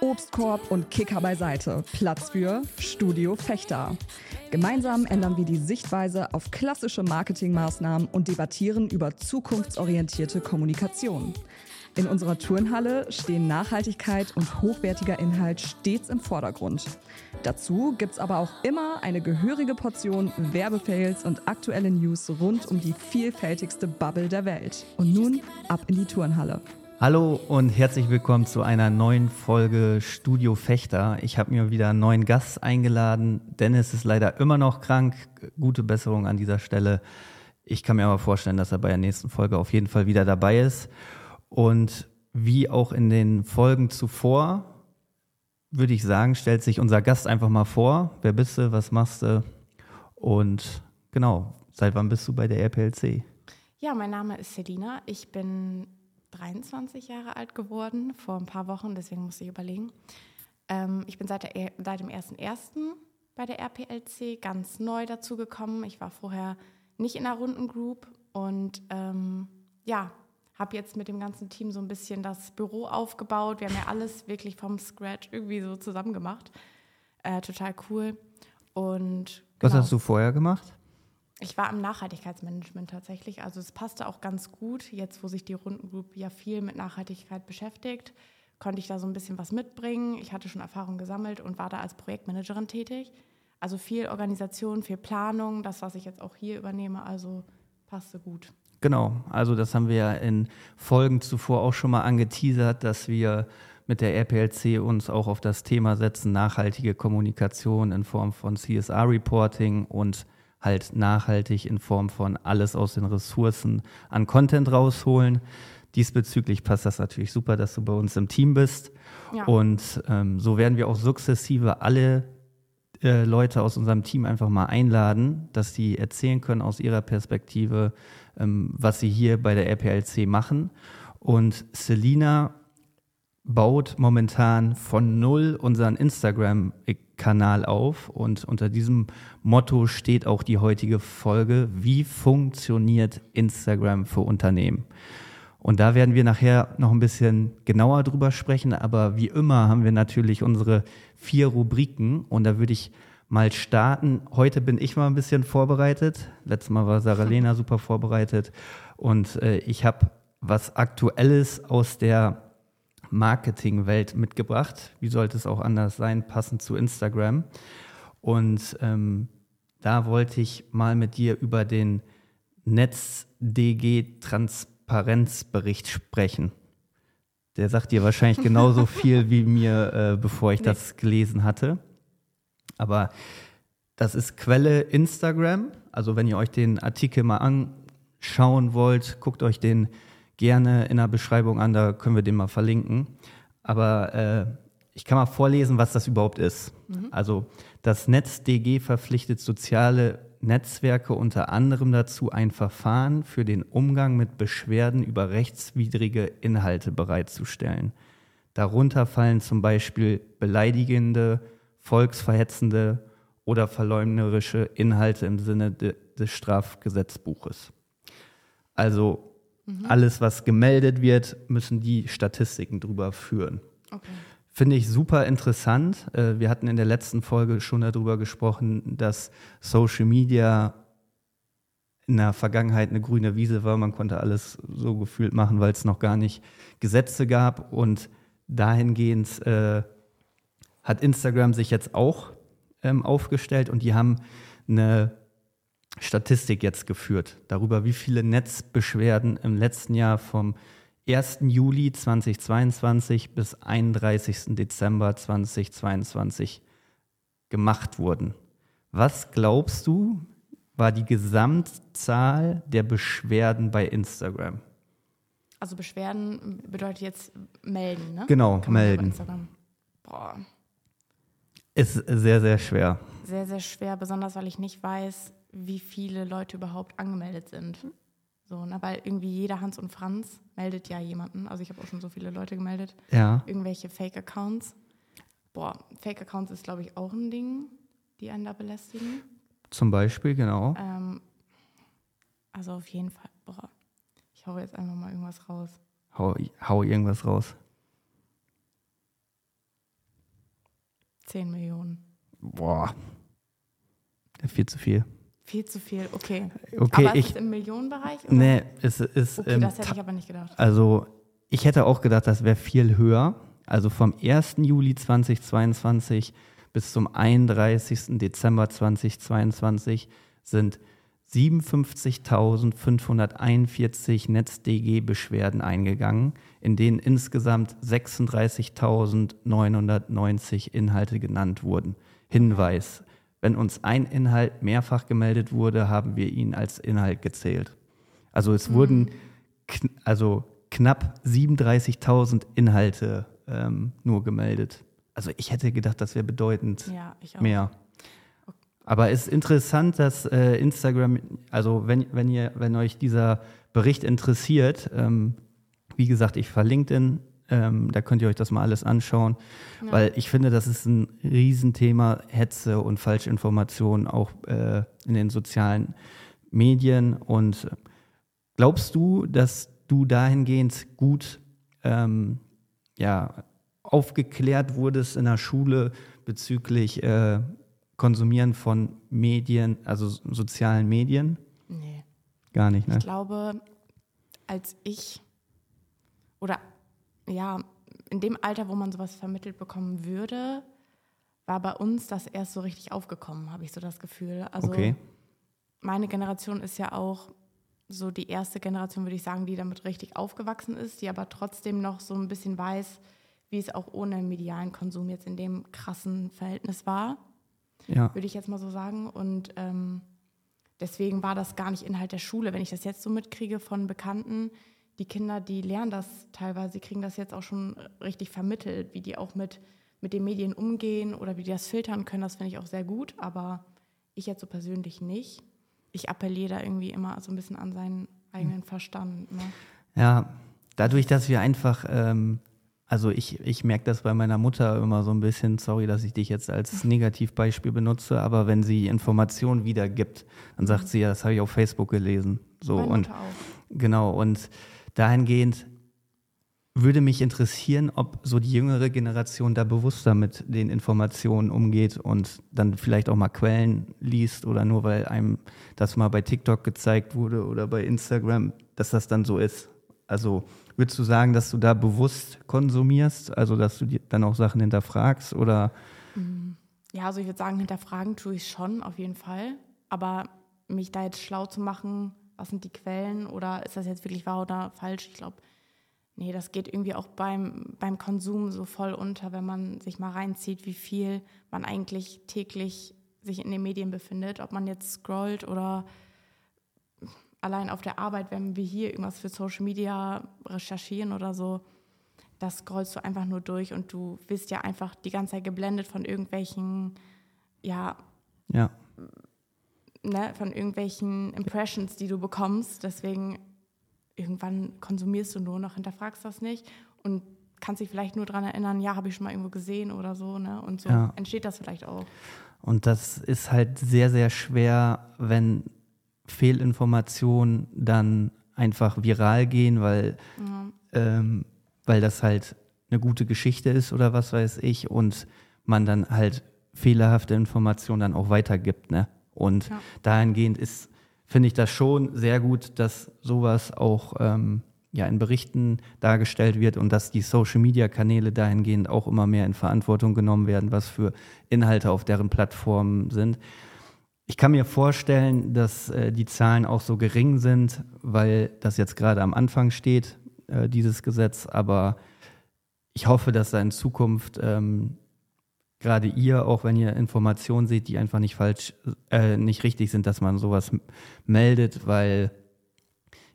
Obstkorb und Kicker beiseite. Platz für Studio Fechter. Gemeinsam ändern wir die Sichtweise auf klassische Marketingmaßnahmen und debattieren über zukunftsorientierte Kommunikation. In unserer Turnhalle stehen Nachhaltigkeit und hochwertiger Inhalt stets im Vordergrund. Dazu gibt's aber auch immer eine gehörige Portion Werbefails und aktuelle News rund um die vielfältigste Bubble der Welt. Und nun ab in die Turnhalle. Hallo und herzlich willkommen zu einer neuen Folge Studio Fechter. Ich habe mir wieder einen neuen Gast eingeladen. Dennis ist leider immer noch krank. Gute Besserung an dieser Stelle. Ich kann mir aber vorstellen, dass er bei der nächsten Folge auf jeden Fall wieder dabei ist. Und wie auch in den Folgen zuvor, würde ich sagen, stellt sich unser Gast einfach mal vor. Wer bist du? Was machst du? Und genau, seit wann bist du bei der RPLC? Ja, mein Name ist Selina. Ich bin 23 Jahre alt geworden, vor ein paar Wochen, deswegen musste ich überlegen. Ähm, ich bin seit, der, seit dem 1.1. bei der RPLC ganz neu dazugekommen. Ich war vorher nicht in der Rundengroup und ähm, ja, habe jetzt mit dem ganzen Team so ein bisschen das Büro aufgebaut. Wir haben ja alles wirklich vom Scratch irgendwie so zusammen gemacht. Äh, total cool. Und Was genau. hast du vorher gemacht? Ich war im Nachhaltigkeitsmanagement tatsächlich. Also es passte auch ganz gut. Jetzt, wo sich die Rundengroup ja viel mit Nachhaltigkeit beschäftigt, konnte ich da so ein bisschen was mitbringen. Ich hatte schon Erfahrung gesammelt und war da als Projektmanagerin tätig. Also viel Organisation, viel Planung, das, was ich jetzt auch hier übernehme, also passte gut. Genau, also das haben wir ja in Folgen zuvor auch schon mal angeteasert, dass wir mit der RPLC uns auch auf das Thema setzen, nachhaltige Kommunikation in Form von CSR-Reporting und halt nachhaltig in Form von alles aus den Ressourcen an Content rausholen. Diesbezüglich passt das natürlich super, dass du bei uns im Team bist. Ja. Und ähm, so werden wir auch sukzessive alle äh, Leute aus unserem Team einfach mal einladen, dass sie erzählen können aus ihrer Perspektive, ähm, was sie hier bei der RPLC machen. Und Selina baut momentan von null unseren Instagram-Kanal auf und unter diesem Motto steht auch die heutige Folge, wie funktioniert Instagram für Unternehmen? Und da werden wir nachher noch ein bisschen genauer drüber sprechen, aber wie immer haben wir natürlich unsere vier Rubriken und da würde ich mal starten. Heute bin ich mal ein bisschen vorbereitet. Letztes Mal war Sarah Lena super vorbereitet und äh, ich habe was Aktuelles aus der Marketingwelt mitgebracht. Wie sollte es auch anders sein, passend zu Instagram? Und ähm, da wollte ich mal mit dir über den NetzDG Transparenzbericht sprechen. Der sagt dir wahrscheinlich genauso viel wie mir, äh, bevor ich nee. das gelesen hatte. Aber das ist Quelle Instagram. Also wenn ihr euch den Artikel mal anschauen wollt, guckt euch den gerne in der Beschreibung an, da können wir den mal verlinken. Aber äh, ich kann mal vorlesen, was das überhaupt ist. Mhm. Also das NetzDG verpflichtet soziale Netzwerke unter anderem dazu, ein Verfahren für den Umgang mit Beschwerden über rechtswidrige Inhalte bereitzustellen. Darunter fallen zum Beispiel beleidigende, volksverhetzende oder verleumderische Inhalte im Sinne de, des Strafgesetzbuches. Also Mhm. Alles, was gemeldet wird, müssen die Statistiken drüber führen. Okay. Finde ich super interessant. Äh, wir hatten in der letzten Folge schon darüber gesprochen, dass Social Media in der Vergangenheit eine grüne Wiese war. Man konnte alles so gefühlt machen, weil es noch gar nicht Gesetze gab. Und dahingehend äh, hat Instagram sich jetzt auch ähm, aufgestellt und die haben eine Statistik jetzt geführt darüber, wie viele Netzbeschwerden im letzten Jahr vom 1. Juli 2022 bis 31. Dezember 2022 gemacht wurden. Was glaubst du, war die Gesamtzahl der Beschwerden bei Instagram? Also Beschwerden bedeutet jetzt melden, ne? Genau, melden. Boah. Ist sehr, sehr schwer. Sehr, sehr schwer, besonders weil ich nicht weiß, wie viele Leute überhaupt angemeldet sind. So, ne? Weil irgendwie jeder Hans und Franz meldet ja jemanden. Also ich habe auch schon so viele Leute gemeldet. Ja. Irgendwelche Fake-Accounts. Boah, Fake-Accounts ist, glaube ich, auch ein Ding, die einen da belästigen. Zum Beispiel, genau. Ähm, also auf jeden Fall, boah, ich hau jetzt einfach mal irgendwas raus. Hau, hau irgendwas raus. 10 Millionen. Boah. Viel zu viel. Viel zu viel, okay. Okay, aber ich. ist im Millionenbereich? Oder? Nee, es ist. Okay, ähm, das hätte ich aber nicht gedacht. Also, ich hätte auch gedacht, das wäre viel höher. Also vom 1. Juli 2022 bis zum 31. Dezember 2022 sind 57.541 NetzDG-Beschwerden eingegangen, in denen insgesamt 36.990 Inhalte genannt wurden. Hinweis, wenn uns ein Inhalt mehrfach gemeldet wurde, haben wir ihn als Inhalt gezählt. Also es wurden kn also knapp 37.000 Inhalte ähm, nur gemeldet. Also ich hätte gedacht, das wäre bedeutend Ja, mehr. Aber es ist interessant, dass äh, Instagram, also wenn, wenn, ihr, wenn euch dieser Bericht interessiert, ähm, wie gesagt, ich verlinke den, ähm, da könnt ihr euch das mal alles anschauen, Ja. weil ich finde, das ist ein Riesenthema, Hetze und Falschinformationen auch äh, in den sozialen Medien. Und äh, glaubst du, dass du dahingehend gut ähm, ja, aufgeklärt wurdest in der Schule bezüglich äh, Konsumieren von Medien, also so- sozialen Medien? Nee. Gar nicht, ne? Ich glaube, als ich oder ja, in dem Alter, wo man sowas vermittelt bekommen würde, war bei uns das erst so richtig aufgekommen, habe ich so das Gefühl. Also Okay. meine Generation ist ja auch so die erste Generation, würde ich sagen, die damit richtig aufgewachsen ist, die aber trotzdem noch so ein bisschen weiß, wie es auch ohne medialen Konsum jetzt in dem krassen Verhältnis war Ja. würde ich jetzt mal so sagen. Und ähm, deswegen war das gar nicht Inhalt der Schule. Wenn ich das jetzt so mitkriege von Bekannten, die Kinder, die lernen das teilweise, die kriegen das jetzt auch schon richtig vermittelt, wie die auch mit, mit den Medien umgehen oder wie die das filtern können, das finde ich auch sehr gut. Aber ich jetzt so persönlich nicht. Ich appelliere da irgendwie immer so ein bisschen an seinen eigenen Verstand. Ne? Ja, dadurch, dass wir einfach, ähm, also ich, ich merke das bei meiner Mutter immer so ein bisschen, sorry, dass ich dich jetzt als Negativbeispiel benutze, aber wenn sie Informationen wiedergibt, dann sagt sie, ja, das habe ich auf Facebook gelesen. So Meine und Mutter auch. Genau, und dahingehend würde mich interessieren, ob so die jüngere Generation da bewusster mit den Informationen umgeht und dann vielleicht auch mal Quellen liest oder nur weil einem das mal bei TikTok gezeigt wurde oder bei Instagram, dass das dann so ist. Also würdest du sagen, dass du da bewusst konsumierst, also dass du dann auch Sachen hinterfragst oder Ja, also ich würde sagen, hinterfragen tue ich schon, auf jeden Fall. Aber mich da jetzt schlau zu machen, was sind die Quellen oder ist das jetzt wirklich wahr oder falsch, ich glaube, nee, das geht irgendwie auch beim, beim Konsum so voll unter, wenn man sich mal reinzieht, wie viel man eigentlich täglich sich in den Medien befindet, ob man jetzt scrollt oder allein auf der Arbeit, wenn wir hier irgendwas für Social Media recherchieren oder so, das scrollst du einfach nur durch und du wirst ja einfach die ganze Zeit geblendet von irgendwelchen, ja, ja, ne, von irgendwelchen Impressions, die du bekommst. Deswegen irgendwann konsumierst du nur noch, hinterfragst das nicht und kannst dich vielleicht nur daran erinnern, ja, habe ich schon mal irgendwo gesehen oder so, ne? Und so Ja. entsteht das vielleicht auch. Und das ist halt sehr, sehr schwer, wenn Fehlinformationen dann einfach viral gehen, weil, ähm, weil das halt eine gute Geschichte ist oder was weiß ich und man dann halt fehlerhafte Informationen dann auch weitergibt. Ne? Und Ja. dahingehend ist, finde ich das schon sehr gut, dass sowas auch ähm, ja, in Berichten dargestellt wird und dass die Social-Media-Kanäle dahingehend auch immer mehr in Verantwortung genommen werden, was für Inhalte auf deren Plattformen sind. Ich kann mir vorstellen, dass äh, die Zahlen auch so gering sind, weil das jetzt gerade am Anfang steht, äh, dieses Gesetz. Aber ich hoffe, dass da in Zukunft ähm, gerade ihr, auch wenn ihr Informationen seht, die einfach nicht falsch, äh, nicht richtig sind, dass man sowas meldet, weil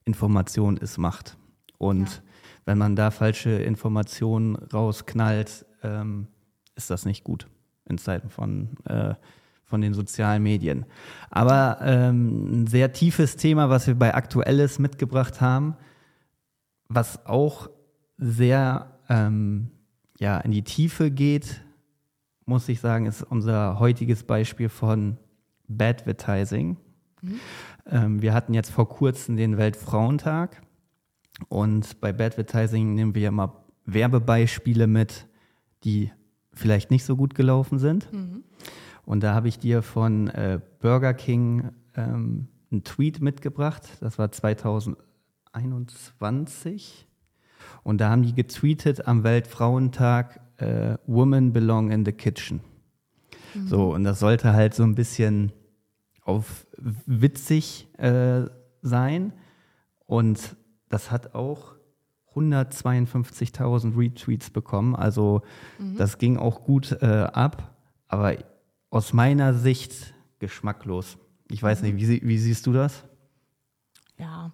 Information ist Macht. Und Ja. wenn man da falsche Informationen rausknallt, ähm, ist das nicht gut in Zeiten von, äh, von den sozialen Medien. Aber ähm, ein sehr tiefes Thema, was wir bei Aktuelles mitgebracht haben, was auch sehr ähm, ja, in die Tiefe geht, muss ich sagen, ist unser heutiges Beispiel von Badvertising. Ähm, wir hatten jetzt vor kurzem den Weltfrauentag und bei Badvertising nehmen wir ja immer Werbebeispiele mit, die vielleicht nicht so gut gelaufen sind. Mhm. Und da habe ich dir von äh, Burger King ähm, einen Tweet mitgebracht. Das war 2021. Und da haben die getweetet am Weltfrauentag, äh, Women belong in the kitchen. Mhm. So, und das sollte halt so ein bisschen auf witzig äh, sein. Und das hat auch 152.000 Retweets bekommen. Also mhm. das ging auch gut äh, ab, aber aus meiner Sicht geschmacklos. Ich weiß mhm. nicht, wie, wie, siehst du das? Ja,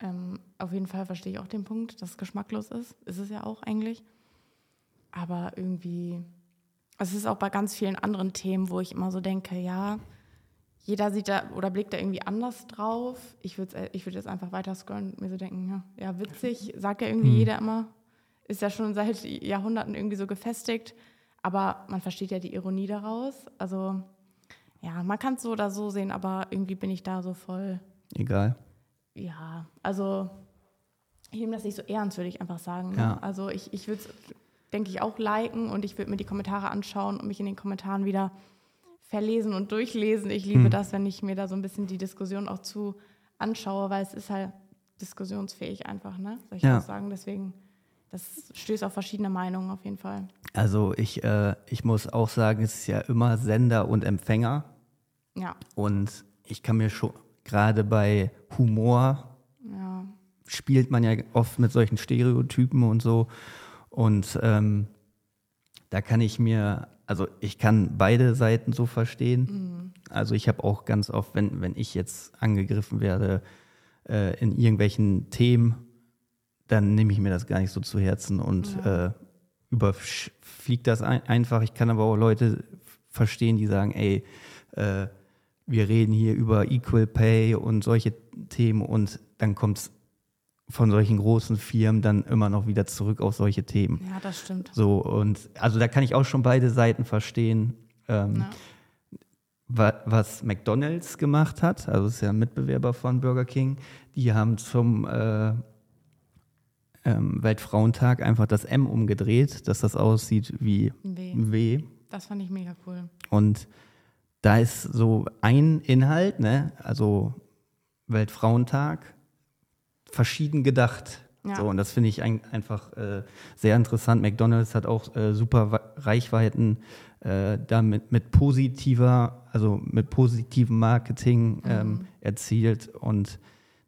ähm, auf jeden Fall verstehe ich auch den Punkt, dass es geschmacklos ist. Ist es ja auch eigentlich. Aber irgendwie, es ist auch bei ganz vielen anderen Themen, wo ich immer so denke, ja, jeder sieht da oder blickt da irgendwie anders drauf. Ich würde äh, ich würd jetzt einfach weiter scrollen und mir so denken, ja, ja witzig, sagt ja irgendwie hm. jeder immer. Ist ja schon seit Jahrhunderten irgendwie so gefestigt. Aber man versteht ja die Ironie daraus. Also, ja, man kann es so oder so sehen, aber irgendwie bin ich da so voll. Egal. Ja, also ich nehme das nicht so ernst, würde ich einfach sagen. Ne? Ja. Also ich, ich würde es, denke ich, auch liken und ich würde mir die Kommentare anschauen und mich in den Kommentaren wieder verlesen und durchlesen. Ich liebe hm. das, wenn ich mir da so ein bisschen die Diskussion auch zu anschaue, weil es ist halt diskussionsfähig einfach, ne? Soll ich ja. auch sagen? Deswegen, das stößt auf verschiedene Meinungen auf jeden Fall. Also ich, äh, ich muss auch sagen, es ist ja immer Sender und Empfänger. Ja. Und ich kann mir schon, gerade bei Humor, ja. spielt man ja oft mit solchen Stereotypen und so. Und ähm, da kann ich mir also ich kann beide Seiten so verstehen. Mhm. Also ich habe auch ganz oft, wenn, wenn ich jetzt angegriffen werde äh, in irgendwelchen Themen, dann nehme ich mir das gar nicht so zu Herzen und ja. äh, überfliegt das ein, einfach. Ich kann aber auch Leute verstehen, die sagen, ey, äh, wir reden hier über Equal Pay und solche Themen und dann kommt es von solchen großen Firmen dann immer noch wieder zurück auf solche Themen. Ja, das stimmt. So, und also da kann ich auch schon beide Seiten verstehen. Ähm, ja. Was McDonalds gemacht hat, also ist ja ein Mitbewerber von Burger King, die haben zum äh, ähm, Weltfrauentag einfach das M umgedreht, dass das aussieht wie w. w. Das fand ich mega cool. Und da ist so ein Inhalt, ne? also Weltfrauentag, verschieden gedacht. Ja. So, und das finde ich ein, einfach äh, sehr interessant. McDonalds hat auch äh, super Reichweiten äh, damit mit positiver, also mit positivem Marketing mhm. ähm, erzielt und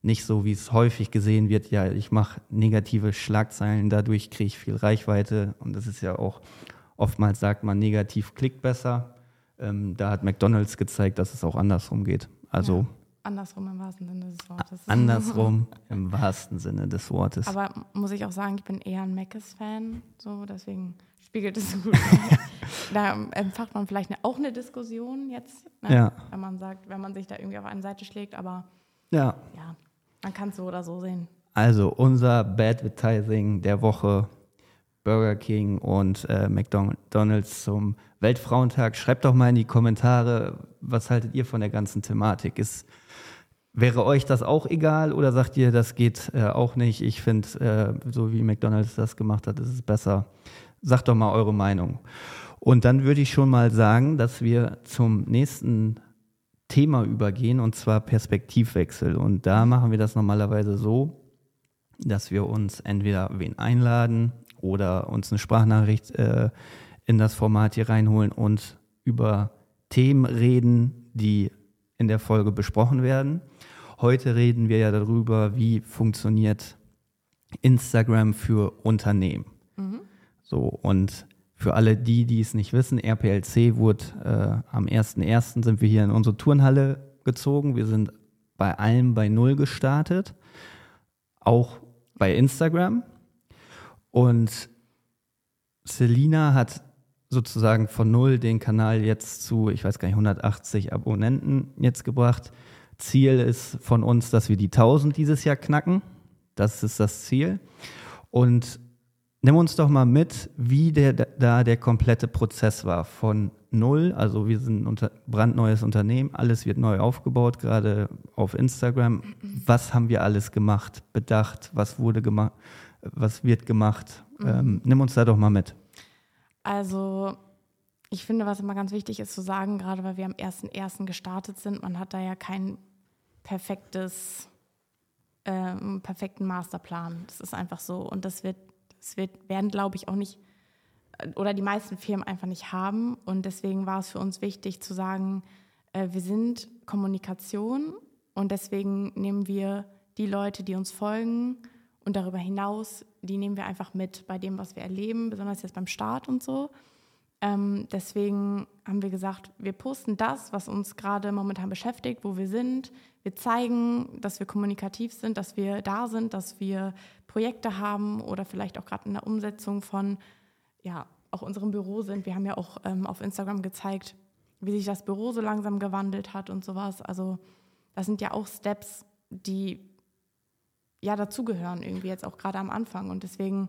nicht so, wie es häufig gesehen wird, ja, ich mache negative Schlagzeilen, dadurch kriege ich viel Reichweite und das ist ja auch, oftmals sagt man, negativ klickt besser. Ähm, da hat McDonalds gezeigt, dass es auch andersrum geht. Also ja. Andersrum im wahrsten Sinne des Wortes. Andersrum im wahrsten Sinne des Wortes. Aber muss ich auch sagen, ich bin eher ein Meckes-Fan, so deswegen spiegelt es so gut. da empfacht man vielleicht eine, auch eine Diskussion jetzt, ne? ja. wenn man sagt, wenn man sich da irgendwie auf eine Seite schlägt, aber ja, ja man kann es so oder so sehen. Also unser Bad Advertising der Woche Burger King und äh, McDonald's zum Weltfrauentag. Schreibt doch mal in die Kommentare, was haltet ihr von der ganzen Thematik? Ist Wäre euch das auch egal oder sagt ihr, das geht äh, auch nicht? Ich finde, äh, so wie McDonald's das gemacht hat, ist es besser. Sagt doch mal eure Meinung. Und dann würde ich schon mal sagen, dass wir zum nächsten Thema übergehen und zwar Perspektivwechsel. Und da machen wir das normalerweise so, dass wir uns entweder wen einladen oder uns eine Sprachnachricht äh, in das Format hier reinholen und über Themen reden, die in der Folge besprochen werden. Heute reden wir ja darüber, wie funktioniert Instagram für Unternehmen. Mhm. So, und für alle die, die es nicht wissen, RPLC wurde äh, am 1.1. sind wir hier in unsere Turnhalle gezogen. Wir sind bei allem bei Null gestartet, auch bei Instagram. Und Selina hat sozusagen von Null den Kanal jetzt zu, ich weiß gar nicht, 180 Abonnenten jetzt gebracht. Ziel ist von uns, dass wir die 1000 dieses Jahr knacken. Das ist das Ziel. Und nimm uns doch mal mit, wie der, da der komplette Prozess war. Von null, also wir sind ein brandneues Unternehmen, alles wird neu aufgebaut, gerade auf Instagram. Was haben wir alles gemacht, bedacht, was wurde gemacht, was wird gemacht? Mhm. Ähm, nimm uns da doch mal mit. Also ich finde, was immer ganz wichtig ist zu sagen, gerade weil wir am 1.1. gestartet sind, man hat da ja kein perfektes, äh, perfekten Masterplan. Das ist einfach so. Und das wird, das wird, werden, glaube ich, auch nicht, oder die meisten Firmen einfach nicht haben. Und deswegen war es für uns wichtig zu sagen, äh, wir sind Kommunikation und deswegen nehmen wir die Leute, die uns folgen und darüber hinaus, die nehmen wir einfach mit bei dem, was wir erleben, besonders jetzt beim Start und so. Ähm, deswegen haben wir gesagt, wir posten das, was uns gerade momentan beschäftigt, wo wir sind. Wir zeigen, dass wir kommunikativ sind, dass wir da sind, dass wir Projekte haben oder vielleicht auch gerade in der Umsetzung von, ja, auch unserem Büro sind. Wir haben ja auch ähm, auf Instagram gezeigt, wie sich das Büro so langsam gewandelt hat und sowas. Also das sind ja auch Steps, die ja dazugehören irgendwie jetzt auch gerade am Anfang. Und deswegen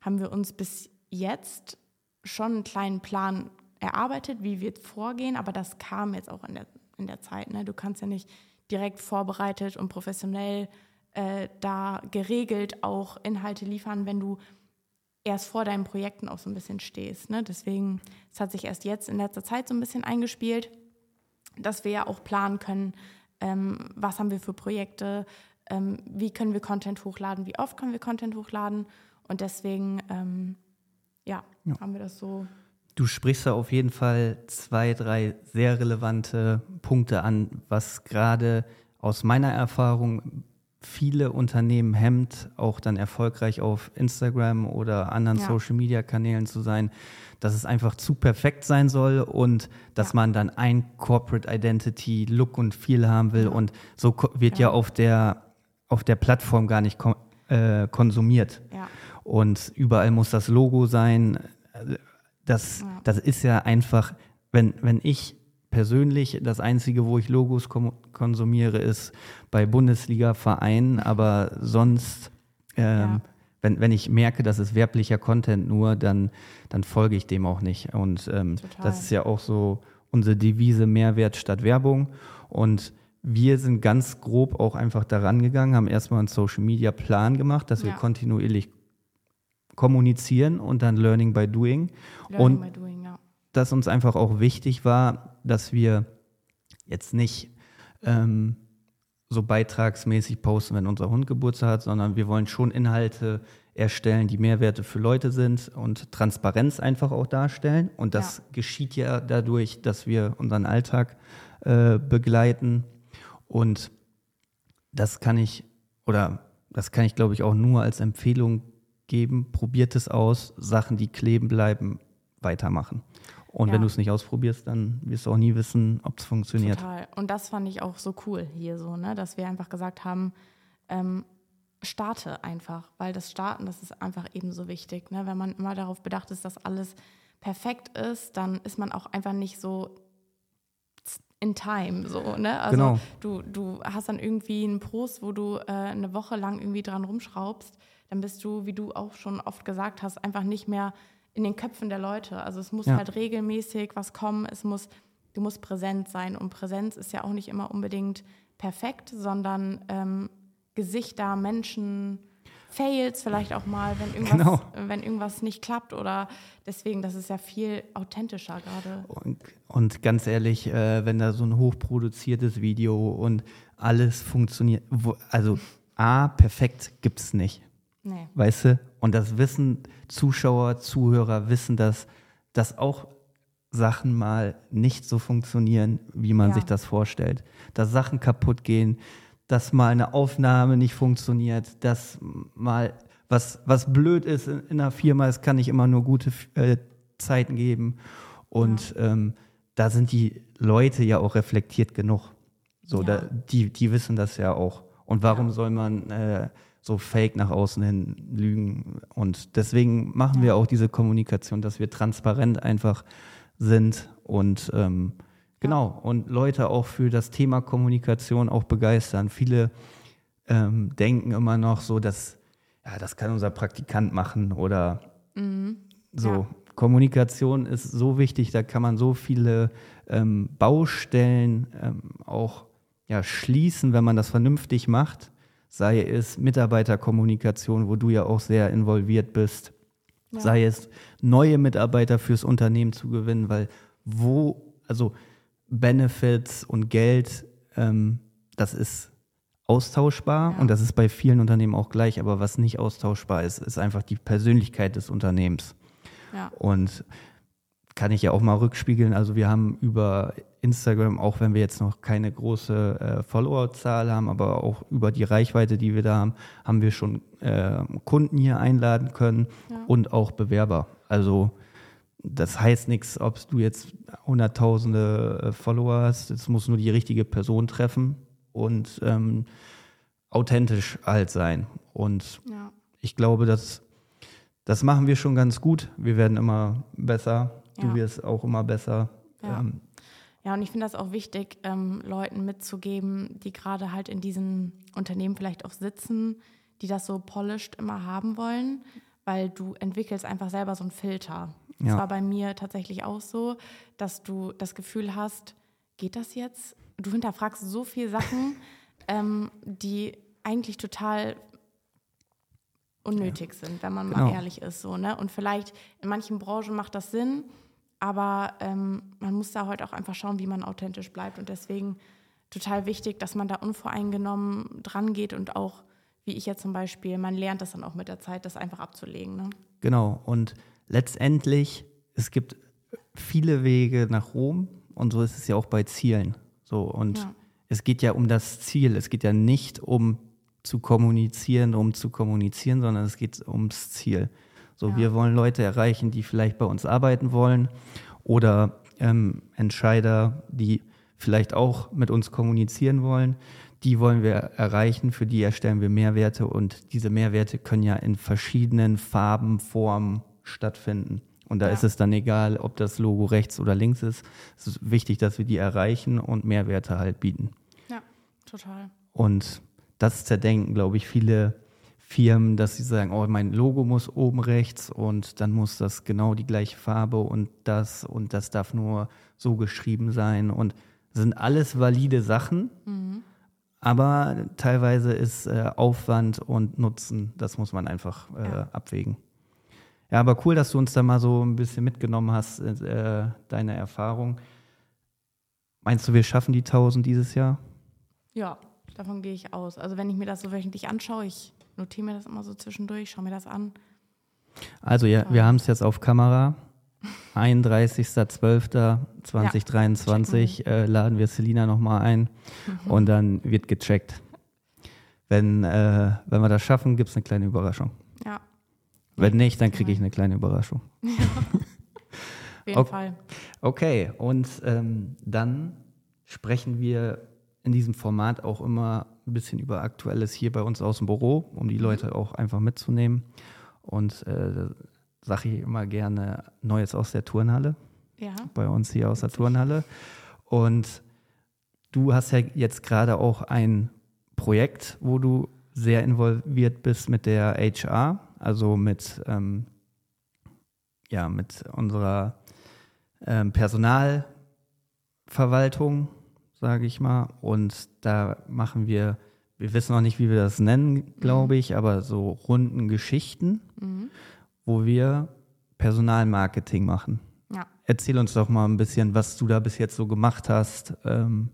haben wir uns bis jetzt schon einen kleinen Plan erarbeitet, wie wir vorgehen, aber das kam jetzt auch in der, in der Zeit. Ne? Du kannst ja nicht direkt vorbereitet und professionell äh, da geregelt auch Inhalte liefern, wenn du erst vor deinen Projekten auch so ein bisschen stehst. Ne? Deswegen, es hat sich erst jetzt in letzter Zeit so ein bisschen eingespielt, dass wir ja auch planen können, ähm, was haben wir für Projekte, ähm, wie können wir Content hochladen, wie oft können wir Content hochladen. Und deswegen ähm, ja, ja, haben wir das so. Du sprichst da auf jeden Fall zwei, drei sehr relevante Punkte an, was gerade aus meiner Erfahrung viele Unternehmen hemmt, auch dann erfolgreich auf Instagram oder anderen ja. Social-Media-Kanälen zu sein, dass es einfach zu perfekt sein soll und dass ja. man dann ein Corporate Identity, Look und Feel haben will. Ja. Und so wird ja, auf, der, auf der Plattform gar nicht kon äh, konsumiert. Und überall muss das Logo sein. Das, ja. das ist ja einfach, wenn, wenn ich persönlich das Einzige, wo ich Logos konsumiere, ist bei Bundesliga-Vereinen, aber sonst, ähm, ja. wenn, wenn ich merke, das ist werblicher Content nur, dann, dann folge ich dem auch nicht. Und ähm, das ist ja auch so unsere Devise Mehrwert statt Werbung. Und wir sind ganz grob auch einfach daran gegangen, haben erstmal einen Social Media Plan gemacht, dass ja. wir kontinuierlich kommunizieren und dann Learning by Doing. Learning und by doing, ja. dass uns einfach auch wichtig war, dass wir jetzt nicht ähm, so beitragsmäßig posten, wenn unser Hund Geburtstag hat, sondern wir wollen schon Inhalte erstellen, die Mehrwerte für Leute sind und Transparenz einfach auch darstellen. Und das ja. geschieht ja dadurch, dass wir unseren Alltag äh, begleiten. Und das kann ich, oder das kann ich, glaube ich, auch nur als Empfehlung geben, probiert es aus, Sachen, die kleben bleiben, weitermachen. Und ja. wenn du es nicht ausprobierst, dann wirst du auch nie wissen, ob es funktioniert. Total. Und das fand ich auch so cool hier so, ne? dass wir einfach gesagt haben, ähm, starte einfach, weil das Starten, das ist einfach ebenso wichtig. Ne? Wenn man immer darauf bedacht ist, dass alles perfekt ist, dann ist man auch einfach nicht so in time so, ne? Also genau. du, du hast dann irgendwie einen Post, wo du äh, eine Woche lang irgendwie dran rumschraubst dann bist du, wie du auch schon oft gesagt hast, einfach nicht mehr in den Köpfen der Leute. Also es muss ja. halt regelmäßig was kommen, es muss, du musst präsent sein. Und Präsenz ist ja auch nicht immer unbedingt perfekt, sondern ähm, Gesichter, Menschen, Fails vielleicht auch mal, wenn irgendwas, genau. wenn irgendwas nicht klappt oder deswegen, das ist ja viel authentischer gerade. Und, und, ganz ehrlich, äh, wenn da so ein hochproduziertes Video und alles funktioniert, wo, also A, perfekt gibt es nicht. Nee. Weißt du? Und das wissen Zuschauer, Zuhörer wissen das, dass auch Sachen mal nicht so funktionieren, wie man ja. sich das vorstellt. Dass Sachen kaputt gehen, dass mal eine Aufnahme nicht funktioniert, dass mal was, was blöd ist in, in einer Firma, es kann nicht immer nur gute äh, Zeiten geben. Und ja. ähm, da sind die Leute ja auch reflektiert genug. So, ja. da, die, die wissen das ja auch. Und warum soll man äh, so fake nach außen hin lügen. Und deswegen machen ja. wir auch diese Kommunikation, dass wir transparent einfach sind und ähm, genau ja. und Leute auch für das Thema Kommunikation auch begeistern. Viele ähm, denken immer noch so, dass ja, das kann unser Praktikant machen oder mhm. so. Ja. Kommunikation ist so wichtig, da kann man so viele ähm, Baustellen ähm, auch ja, schließen, wenn man das vernünftig macht sei es Mitarbeiterkommunikation, wo du ja auch sehr involviert bist, Ja. Sei es neue Mitarbeiter fürs Unternehmen zu gewinnen, weil wo, also Benefits und Geld, ähm, das ist austauschbar ja. und das ist bei vielen Unternehmen auch gleich, aber was nicht austauschbar ist, ist einfach die Persönlichkeit des Unternehmens. Ja. Und kann ich ja auch mal rückspiegeln. Also wir haben über Instagram, auch wenn wir jetzt noch keine große äh, Followerzahl haben, aber auch über die Reichweite, die wir da haben, haben wir schon äh, Kunden hier einladen können ja. und auch Bewerber. Also das heißt nichts, ob du jetzt hunderttausende äh, Follower hast. Es muss nur die richtige Person treffen und ähm, authentisch halt sein. Und ja. ich glaube, dass das machen wir schon ganz gut. Wir werden immer besser. Ja. Du wirst auch immer besser. Ja, ähm, ja und ich finde das auch wichtig, ähm, Leuten mitzugeben, die gerade halt in diesen Unternehmen vielleicht auch sitzen, die das so polished immer haben wollen, weil du entwickelst einfach selber so einen Filter. Es ja. war bei mir tatsächlich auch so, dass du das Gefühl hast, geht das jetzt? Du hinterfragst so viele Sachen, ähm, die eigentlich total unnötig ja. sind, wenn man genau. mal ehrlich ist. So, ne? Und vielleicht in manchen Branchen macht das Sinn, aber ähm, man muss da heute auch einfach schauen, wie man authentisch bleibt. Und deswegen total wichtig, dass man da unvoreingenommen dran geht und auch, wie ich jetzt zum Beispiel, man lernt das dann auch mit der Zeit, das einfach abzulegen. Ne? Genau. Und letztendlich, es gibt viele Wege nach Rom und so ist es ja auch bei Zielen. So und ja. es geht ja um das Ziel. Es geht ja nicht um zu kommunizieren, um zu kommunizieren, sondern es geht ums Ziel. So, ja. wir wollen Leute erreichen, die vielleicht bei uns arbeiten wollen oder ähm, Entscheider, die vielleicht auch mit uns kommunizieren wollen. Die wollen wir erreichen, für die erstellen wir Mehrwerte und diese Mehrwerte können ja in verschiedenen Farben, Formen stattfinden. Und da ja. ist es dann egal, ob das Logo rechts oder links ist. Es ist wichtig, dass wir die erreichen und Mehrwerte halt bieten. Ja, total. Und das zerdenken, glaube ich, viele Firmen, dass sie sagen, oh, mein Logo muss oben rechts und dann muss das genau die gleiche Farbe und das und das darf nur so geschrieben sein und sind alles valide Sachen, mhm. aber teilweise ist äh, Aufwand und Nutzen, das muss man einfach äh, ja. abwägen. Ja, aber cool, dass du uns da mal so ein bisschen mitgenommen hast, äh, deine Erfahrung. Meinst du, wir schaffen die 1000 dieses Jahr? Ja, Davon gehe ich aus. Also wenn ich mir das so wöchentlich anschaue, ich notiere mir das immer so zwischendurch, schaue mir das an. Also ja, wir haben es jetzt auf Kamera. 31.12.2023 ja, äh, laden wir Selina nochmal ein mhm. und dann wird gecheckt. Wenn, äh, wenn wir das schaffen, gibt es eine kleine Überraschung. Ja. Wenn nicht, dann kriege ich eine kleine Überraschung. Ja. Auf jeden okay. Fall. Okay, und ähm, dann sprechen wir in diesem Format auch immer ein bisschen über Aktuelles hier bei uns aus dem Büro, um die mhm. Leute auch einfach mitzunehmen. Und äh, sage ich immer gerne Neues aus der Turnhalle. Ja. Bei uns hier aus der Turnhalle. Und du hast ja jetzt gerade auch ein Projekt, wo du sehr involviert bist mit der HR, also mit, ähm, ja, mit unserer ähm, Personalverwaltung sage ich mal. Und da machen wir, wir wissen noch nicht, wie wir das nennen, glaube ich, aber so runden Geschichten, mhm. wo wir Personalmarketing machen. Ja. Erzähl uns doch mal ein bisschen, was du da bis jetzt so gemacht hast. Ähm.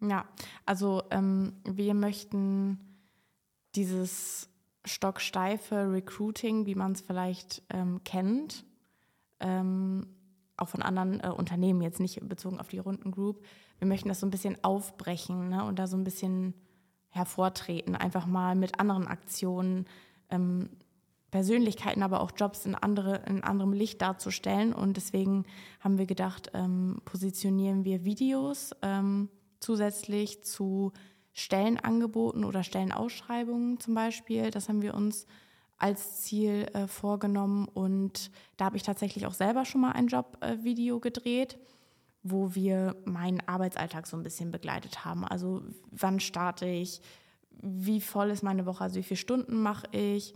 Ja, also ähm, wir möchten dieses stocksteife Recruiting, wie man es vielleicht ähm, kennt, ähm, auch von anderen äh, Unternehmen, jetzt nicht bezogen auf die Runden Group, wir möchten das so ein bisschen aufbrechen ne, und da so ein bisschen hervortreten, einfach mal mit anderen Aktionen, ähm, Persönlichkeiten, aber auch Jobs in, andere, in anderem Licht darzustellen. Und deswegen haben wir gedacht, ähm, positionieren wir Videos ähm, zusätzlich zu Stellenangeboten oder Stellenausschreibungen zum Beispiel. Das haben wir uns als Ziel äh, vorgenommen und da habe ich tatsächlich auch selber schon mal ein Jobvideo äh, gedreht wo wir meinen Arbeitsalltag so ein bisschen begleitet haben. Also wann starte ich, wie voll ist meine Woche, also wie viele Stunden mache ich,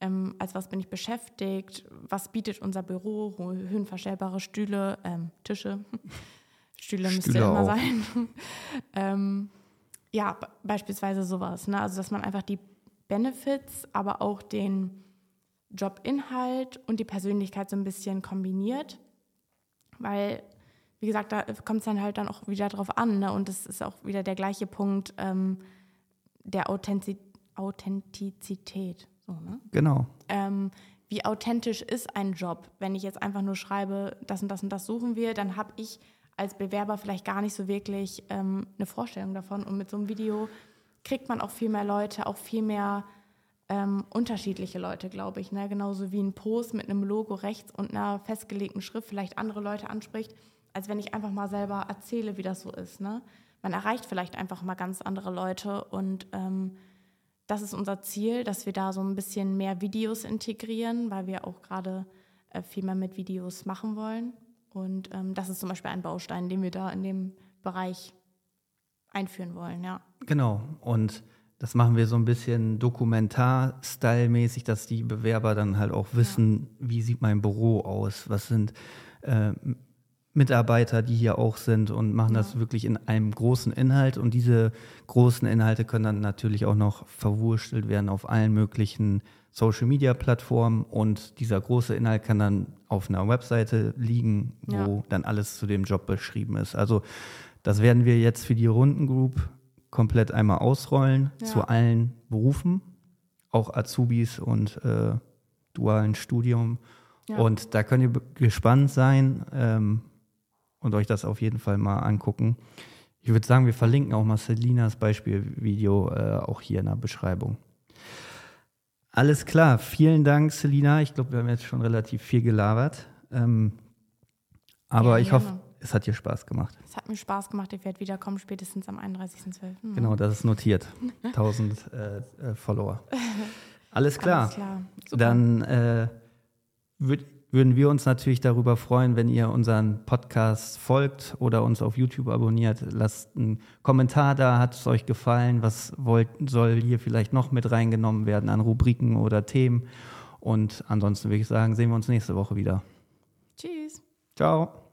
ähm, als was bin ich beschäftigt, was bietet unser Büro, höhenverstellbare Stühle, ähm, Tische, Stühle müsste Stühle immer auch. sein. ähm, ja, beispielsweise sowas. Ne? Also dass man einfach die Benefits, aber auch den Jobinhalt und die Persönlichkeit so ein bisschen kombiniert. Weil, wie gesagt, da kommt es dann halt dann auch wieder drauf an. Ne? Und das ist auch wieder der gleiche Punkt ähm, der Authentiz Authentizität. So, ne? Genau. Ähm, wie authentisch ist ein Job? Wenn ich jetzt einfach nur schreibe, das und das und das suchen wir, dann habe ich als Bewerber vielleicht gar nicht so wirklich ähm, eine Vorstellung davon. Und mit so einem Video kriegt man auch viel mehr Leute, auch viel mehr ähm, unterschiedliche Leute, glaube ich. Ne? Genauso wie ein Post mit einem Logo rechts und einer festgelegten Schrift vielleicht andere Leute anspricht, als wenn ich einfach mal selber erzähle, wie das so ist. Ne? Man erreicht vielleicht einfach mal ganz andere Leute und ähm, das ist unser Ziel, dass wir da so ein bisschen mehr Videos integrieren, weil wir auch gerade äh, viel mehr mit Videos machen wollen. Und ähm, das ist zum Beispiel ein Baustein, den wir da in dem Bereich einführen wollen, ja. Genau. Und das machen wir so ein bisschen Dokumentar-Style-mäßig, dass die Bewerber dann halt auch wissen, ja. wie sieht mein Büro aus, was sind äh, Mitarbeiter, die hier auch sind und machen ja. das wirklich in einem großen Inhalt. Und diese großen Inhalte können dann natürlich auch noch verwurstelt werden auf allen möglichen Social-Media-Plattformen. Und dieser große Inhalt kann dann auf einer Webseite liegen, wo ja. dann alles zu dem Job beschrieben ist. Also das werden wir jetzt für die Rundengroup komplett einmal ausrollen ja. zu allen Berufen, auch Azubis und äh, dualen Studium. Und da könnt ihr gespannt sein. Ähm, und euch das auf jeden Fall mal angucken. Ich würde sagen, wir verlinken auch mal Selinas Beispielvideo äh, auch hier in der Beschreibung. Alles klar, vielen Dank, Selina. Ich glaube, wir haben jetzt schon relativ viel gelabert. Ähm, aber ja, ich hoffe, es hat dir Spaß gemacht. Es hat mir Spaß gemacht. Ich werde wiederkommen, spätestens am 31.12. Mhm. Genau, das ist notiert. 1000 äh, äh, Follower. Alles klar. Alles klar. Dann äh, würde würden wir uns natürlich darüber freuen, wenn ihr unseren Podcast folgt oder uns auf YouTube abonniert. Lasst einen Kommentar da, hat es euch gefallen? Was wollt, soll hier vielleicht noch mit reingenommen werden an Rubriken oder Themen? Und ansonsten würde ich sagen, sehen wir uns nächste Woche wieder. Tschüss. Ciao.